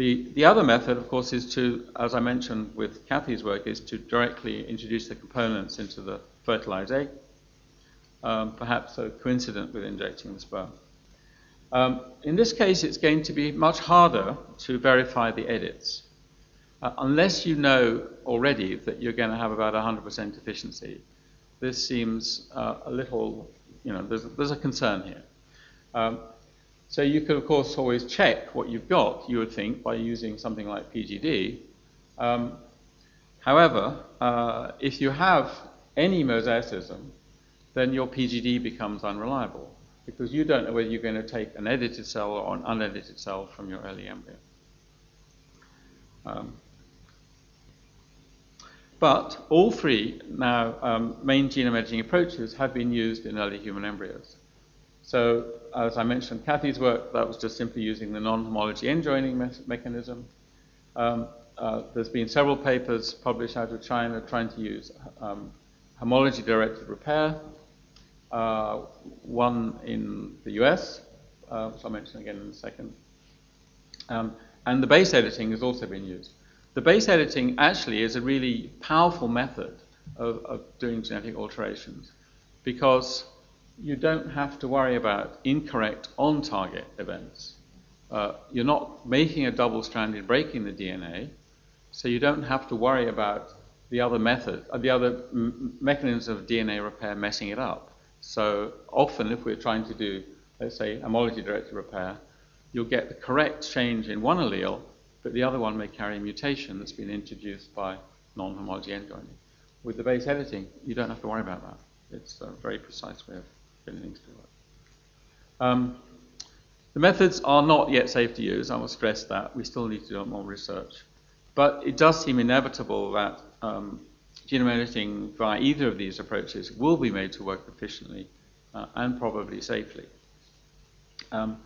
The, the other method, of course, is to, as I mentioned with Kathy's work, is to directly introduce the components into the fertilized egg, um, perhaps so coincident with injecting the sperm. Um, in this case, it's going to be much harder to verify the edits. Uh, unless you know already that you're going to have about 100% efficiency, this seems uh, a little, you know, there's, there's a concern here. Um, so you could, of course, always check what you've got, you would think, by using something like PGD. Um, however, uh, if you have any mosaicism, then your PGD becomes unreliable because you don't know whether you're going to take an edited cell or an unedited cell from your early embryo. Um, but all three now um, main genome editing approaches have been used in early human embryos. So, as I mentioned, Kathy's work, that was just simply using the non-homology end joining me- mechanism. Um, uh, there's been several papers published out of China trying to use um, homology directed repair uh, one in the US, uh, which I'll mention again in a second. Um, and the base editing has also been used. The base editing actually is a really powerful method of, of doing genetic alterations because you don't have to worry about incorrect on target events. Uh, you're not making a double stranded breaking the DNA, so you don't have to worry about the other method, uh, the other m- mechanisms of DNA repair messing it up. So often, if we're trying to do, let's say, homology directed repair, you'll get the correct change in one allele, but the other one may carry a mutation that's been introduced by non homology end joining. With the base editing, you don't have to worry about that. It's a very precise way of things to work. Um, the methods are not yet safe to use, I will stress that. We still need to do more research. But it does seem inevitable that um, genome editing via either of these approaches will be made to work efficiently uh, and probably safely. Um,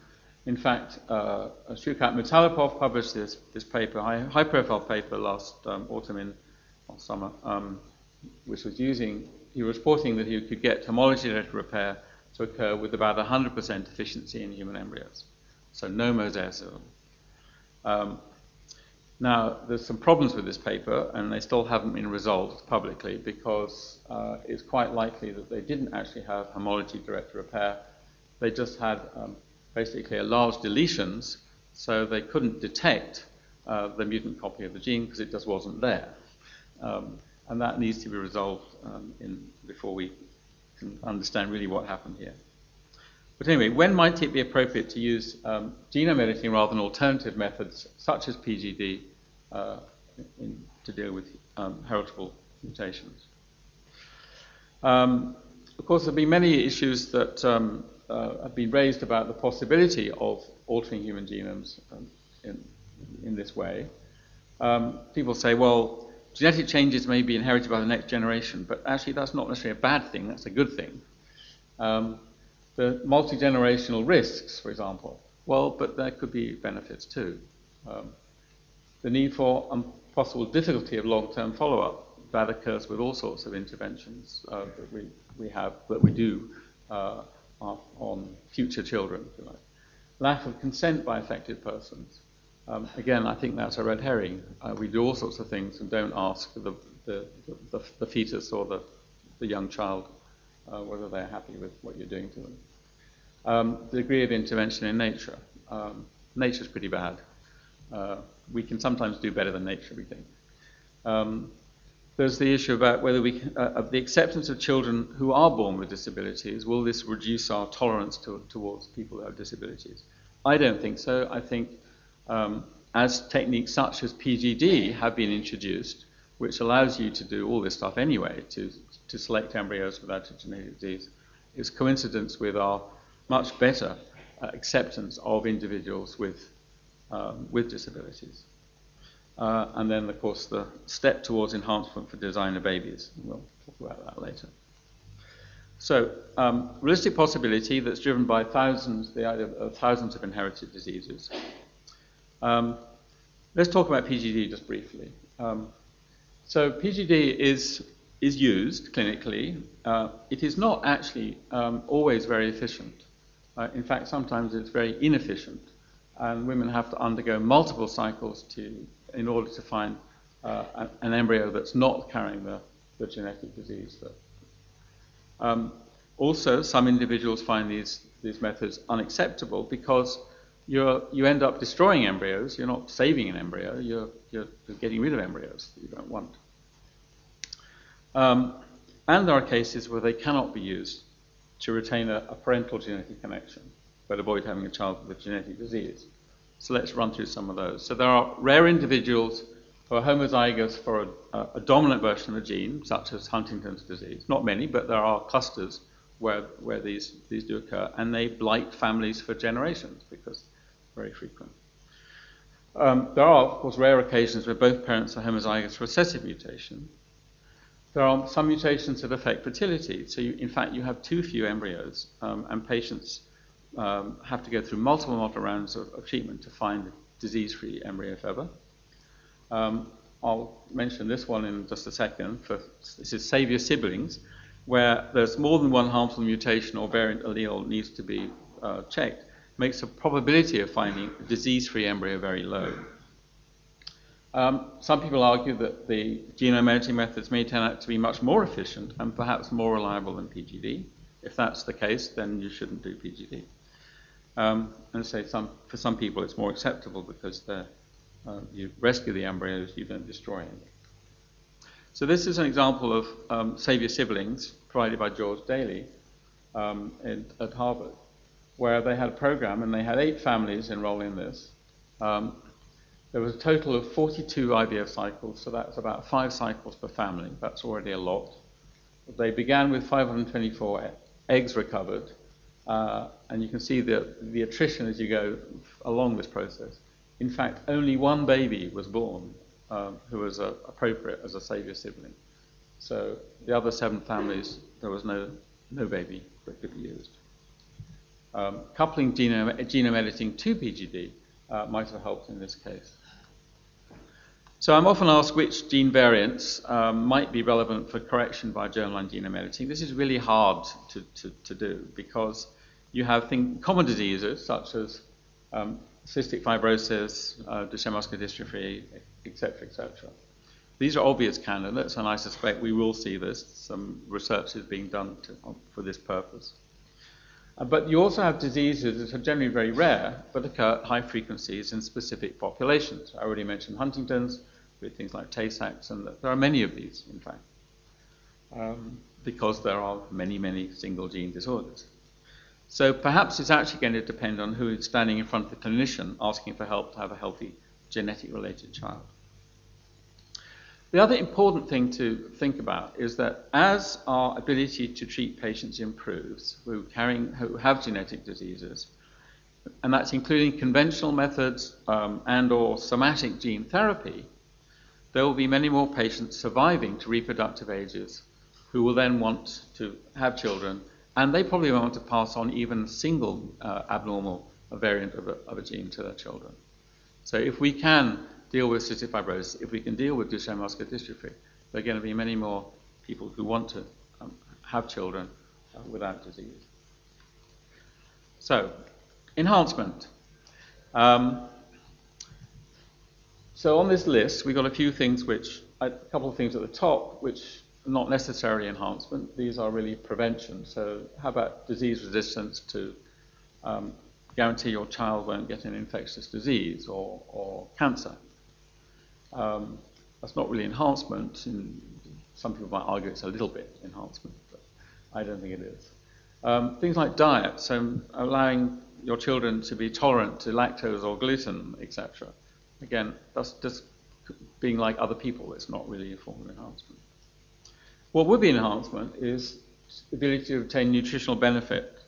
in fact, uh, Shoukhrat Mitalipov published this, this paper, high, high profile paper last um, autumn in or summer, um, which was using, he was reporting that he could get homology directed repair to occur with about 100% efficiency in human embryos. So no mosaicism. Um, now, there's some problems with this paper, and they still haven't been resolved publicly because uh, it's quite likely that they didn't actually have homology directed repair. They just had um, basically a large deletions, so they couldn't detect uh, the mutant copy of the gene because it just wasn't there. Um, and that needs to be resolved um, in, before we can understand really what happened here. But anyway, when might it be appropriate to use um, genome editing rather than alternative methods such as PGD uh, in, to deal with um, heritable mutations? Um, of course, there have been many issues that um, uh, have been raised about the possibility of altering human genomes um, in, in this way. um, people say, well, genetic changes may be inherited by the next generation, but actually that's not necessarily a bad thing, that's a good thing. Um, the multi generational risks, for example, well, but there could be benefits too. Um, the need for um, possible difficulty of long term follow up, that occurs with all sorts of interventions uh, that we, we have, that we do uh, on future children, if you like. Lack of consent by affected persons. Um, again, I think that's a red herring. Uh, we do all sorts of things and don't ask the, the, the, the fetus or the, the young child uh, whether they're happy with what you're doing to them. Um, the degree of intervention in nature. Um, nature's pretty bad. Uh, we can sometimes do better than nature, we think. Um, there's the issue about whether we, uh, the acceptance of children who are born with disabilities. Will this reduce our tolerance to, towards people who have disabilities? I don't think so. I think um, as techniques such as PGD have been introduced, which allows you to do all this stuff anyway, to, to select embryos without a genetic disease, is coincidence with our much better uh, acceptance of individuals with, um, with disabilities. Uh, and then, of course, the step towards enhancement for designer babies. We'll talk about that later. So, um, realistic possibility that's driven by thousands, the idea of thousands of inherited diseases. Um, let's talk about PGD just briefly. Um, so, PGD is is used clinically. Uh, it is not actually um, always very efficient. Uh, in fact, sometimes it's very inefficient, and women have to undergo multiple cycles to, in order to find uh, an embryo that's not carrying the, the genetic disease. That, um, also, some individuals find these, these methods unacceptable because you're, you end up destroying embryos. You're not saving an embryo, you're, you're, getting rid of embryos that you don't want. Um, and there are cases where they cannot be used to retain a, a, parental genetic connection, but avoid having a child with a genetic disease. So let's run through some of those. So there are rare individuals who are homozygous for a, a dominant version of a gene, such as Huntington's disease. Not many, but there are clusters where, where these, these do occur, and they blight families for generations because very frequent. Um, there are, of course, rare occasions where both parents are homozygous for a recessive mutation, there are some mutations that affect fertility. So, you, in fact, you have too few embryos, um, and patients um, have to go through multiple, multiple rounds of, of treatment to find disease free embryo, if ever. Um, I'll mention this one in just a second. For, this is savior siblings, where there's more than one harmful mutation or variant allele needs to be uh, checked, makes the probability of finding a disease free embryo very low. Um, some people argue that the genome editing methods may turn out to be much more efficient and perhaps more reliable than PGD. If that's the case, then you shouldn't do PGD. Um, and say some, for some people it's more acceptable because uh, you rescue the embryos, you don't destroy them. So this is an example of um, savior siblings provided by George Daly um, at Harvard, where they had a program and they had eight families enroll in this. Um, there was a total of 42 IVF cycles, so that's about five cycles per family. That's already a lot. They began with 524 eggs recovered, uh, and you can see the, the attrition as you go along this process. In fact, only one baby was born um, who was uh, appropriate as a savior sibling. So the other seven families, there was no, no baby that could be used. Um, coupling genome, genome editing to PGD uh, might have helped in this case. So I'm often asked which gene variants um, might be relevant for correction by germline genome editing. This is really hard to, to, to do because you have thing, common diseases such as um, cystic fibrosis, uh, Duchenne muscular dystrophy, etc., etc. These are obvious candidates, and I suspect we will see this. Some research is being done to, for this purpose. Uh, but you also have diseases that are generally very rare, but occur at high frequencies in specific populations. I already mentioned Huntington's with things like Tay Sachs, and there are many of these, in fact, um, because there are many, many single gene disorders. So perhaps it's actually going to depend on who is standing in front of the clinician asking for help to have a healthy genetic related child. The other important thing to think about is that as our ability to treat patients improves who, carrying, who have genetic diseases, and that's including conventional methods um, and or somatic gene therapy, there will be many more patients surviving to reproductive ages who will then want to have children, and they probably want to pass on even a single uh, abnormal variant of a, of a gene to their children. So if we can deal with cystic fibrosis, if we can deal with Duchenne muscular dystrophy, there are going to be many more people who want to um, have children uh, without disease. So, enhancement. Um, so on this list, we've got a few things which, a couple of things at the top, which are not necessarily enhancement. These are really prevention. So how about disease resistance to um, guarantee your child won't get an infectious disease or, or cancer? Um, that's not really enhancement. Some people might argue it's a little bit enhancement, but I don't think it is. Um, things like diet, so allowing your children to be tolerant to lactose or gluten, etc. Again, that's just being like other people. It's not really a form of enhancement. What would be enhancement is the ability to obtain nutritional benefit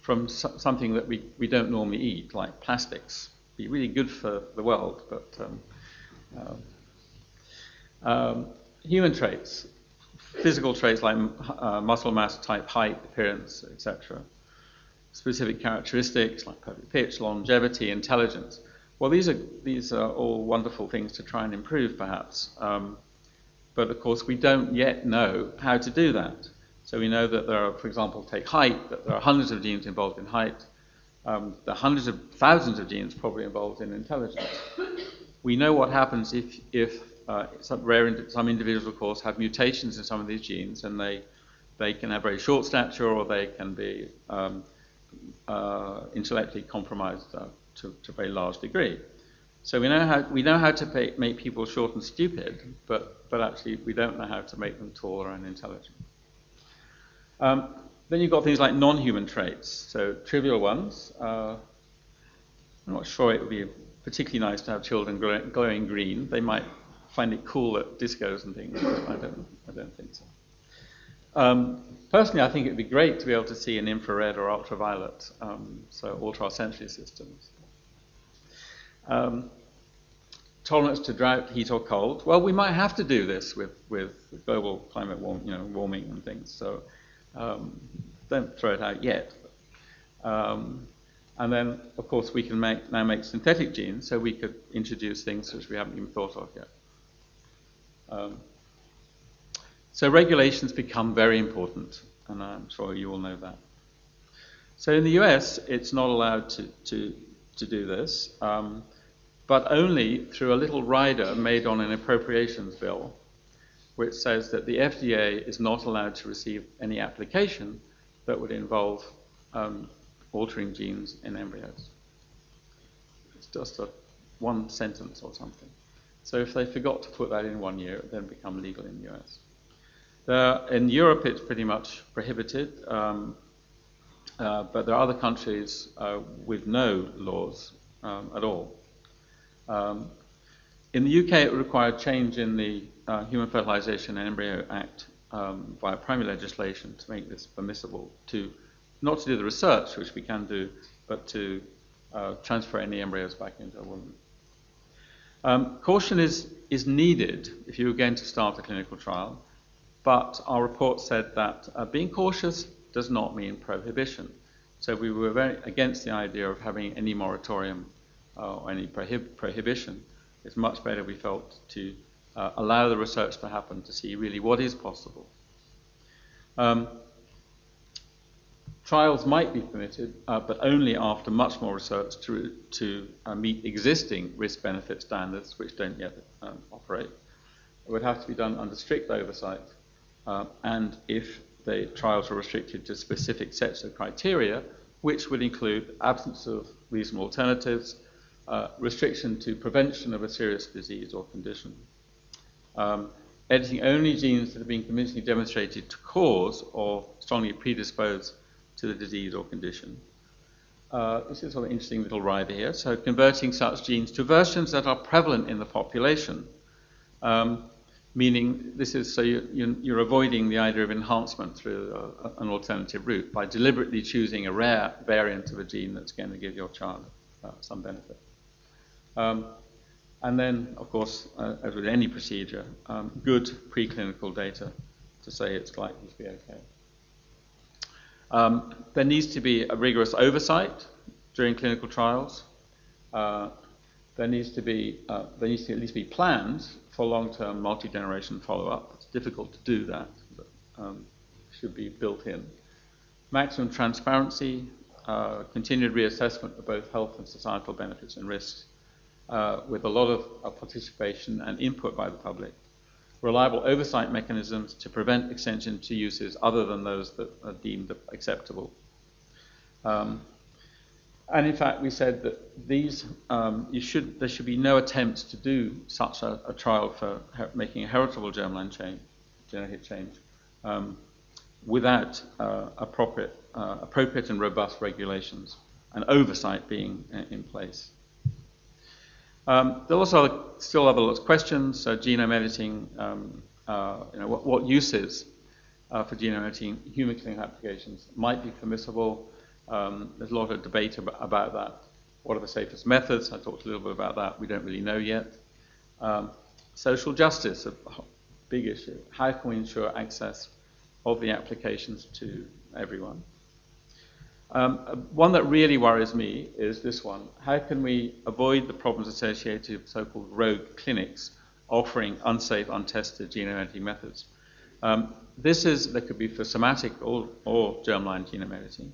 from so- something that we, we don't normally eat, like plastics. Be really good for the world, but um, um, um, human traits, physical traits like uh, muscle mass, type, height, appearance, etc. Specific characteristics like perfect pitch, longevity, intelligence. Well, these are these are all wonderful things to try and improve, perhaps. Um, but of course, we don't yet know how to do that. So we know that there are, for example, take height, that there are hundreds of genes involved in height. Um, there are hundreds of thousands of genes probably involved in intelligence. We know what happens if, if uh, some rare, some individuals, of course, have mutations in some of these genes, and they they can have very short stature, or they can be um, uh, intellectually compromised uh, to, to, a very large degree. So we know how we know how to pay, make people short and stupid, but but actually we don't know how to make them taller and intelligent. Um, then you've got things like non-human traits, so trivial ones. Uh, I'm not sure it would be particularly nice to have children glowing green. They might find it cool at discos and things. I don't, I don't think so. Um, personally, I think it would be great to be able to see in infrared or ultraviolet, um, so ultrasensory systems. Um, tolerance to drought, heat, or cold. Well, we might have to do this with, with global climate warm, you know, warming and things. So um, don't throw it out yet. Um, and then, of course, we can make, now make synthetic genes, so we could introduce things which we haven't even thought of yet. Um, so regulations become very important, and I'm sure you all know that. So in the US, it's not allowed to, to, to do this, um, but only through a little rider made on an appropriations bill, which says that the FDA is not allowed to receive any application that would involve um, altering genes in embryos. It's just a one sentence or something. So if they forgot to put that in one year, it then become legal in the US. In Europe, it's pretty much prohibited, um, uh, but there are other countries uh, with no laws um, at all. Um, in the UK, it required change in the uh, Human Fertilization and Embryo Act um, via primary legislation to make this permissible, to not to do the research, which we can do, but to uh, transfer any embryos back into a woman. Um, caution is, is needed if you are going to start a clinical trial, but our report said that uh, being cautious does not mean prohibition. So we were very against the idea of having any moratorium uh, or any prohib- prohibition. It's much better, we felt, to uh, allow the research to happen to see really what is possible. Um, Trials might be permitted, uh, but only after much more research to, to uh, meet existing risk benefit standards, which don't yet um, operate. It would have to be done under strict oversight, uh, and if the trials are restricted to specific sets of criteria, which would include absence of reasonable alternatives, uh, restriction to prevention of a serious disease or condition. Um, editing only genes that have been convincingly demonstrated to cause or strongly predispose to the disease or condition. Uh, this is an interesting little rider here. So, converting such genes to versions that are prevalent in the population, um, meaning this is so you, are avoiding the idea of enhancement through a, an alternative route by deliberately choosing a rare variant of a gene that's going to give your child uh, some benefit. Um, And then, of course, uh, as with any procedure, um, good preclinical data to say it's likely to be okay. Um, there needs to be a rigorous oversight during clinical trials. Uh, there needs to be uh, there needs to at least be plans for long-term multi-generation follow-up. It's difficult to do that, but um, should be built in. Maximum transparency, uh, continued reassessment of both health and societal benefits and risks, uh, with a lot of uh, participation and input by the public. Reliable oversight mechanisms to prevent extension to uses other than those that are deemed acceptable. Um, and in fact, we said that these, um, should, there should be no attempts to do such a, a trial for making a heritable germline change, genetic change, um, without uh, appropriate, uh, appropriate and robust regulations and oversight being uh, in place. Um, there are also still other lots of questions. So genome editing, um, uh, you know, what, what uses uh, for genome editing human clinical applications might be permissible. Um, there's a lot of debate about, about, that. What are the safest methods? I talked a little bit about that. We don't really know yet. Um, social justice, a big issue. How can we ensure access of the applications to everyone? Um, one that really worries me is this one. How can we avoid the problems associated with so-called rogue clinics offering unsafe, untested genome editing methods? Um, this is, that could be for somatic or, or germline genome editing.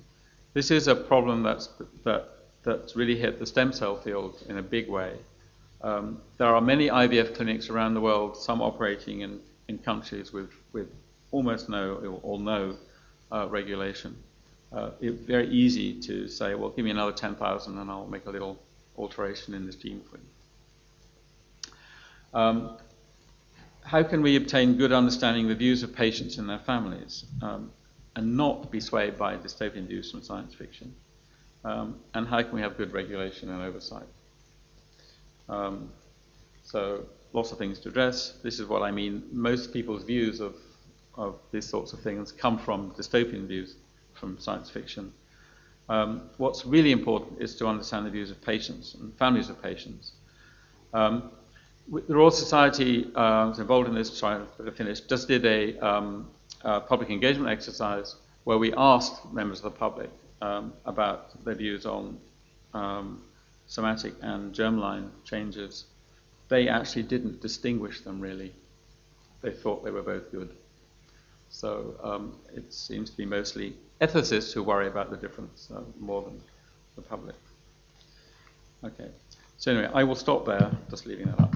This is a problem that's, that, that's really hit the stem cell field in a big way. Um, there are many IVF clinics around the world, some operating in, in countries with, with almost no or no uh, regulation uh, it's very easy to say, well, give me another 10,000 and I'll make a little alteration in this gene for you. Um, how can we obtain good understanding of the views of patients and their families um, and not be swayed by dystopian views from science fiction? Um, and how can we have good regulation and oversight? Um, so, lots of things to address. This is what I mean. Most people's views of, of these sorts of things come from dystopian views from science fiction. Um, what's really important is to understand the views of patients and families of patients. Um, the Royal Society uh, was involved in this, trying to finish, just did a, um, a, public engagement exercise where we asked members of the public um, about their views on um, somatic and germline changes. They actually didn't distinguish them really. They thought they were both good. So um, it seems to be mostly ethicists who worry about the difference uh, more than the public. Okay. So anyway, I will stop there, just leaving that up.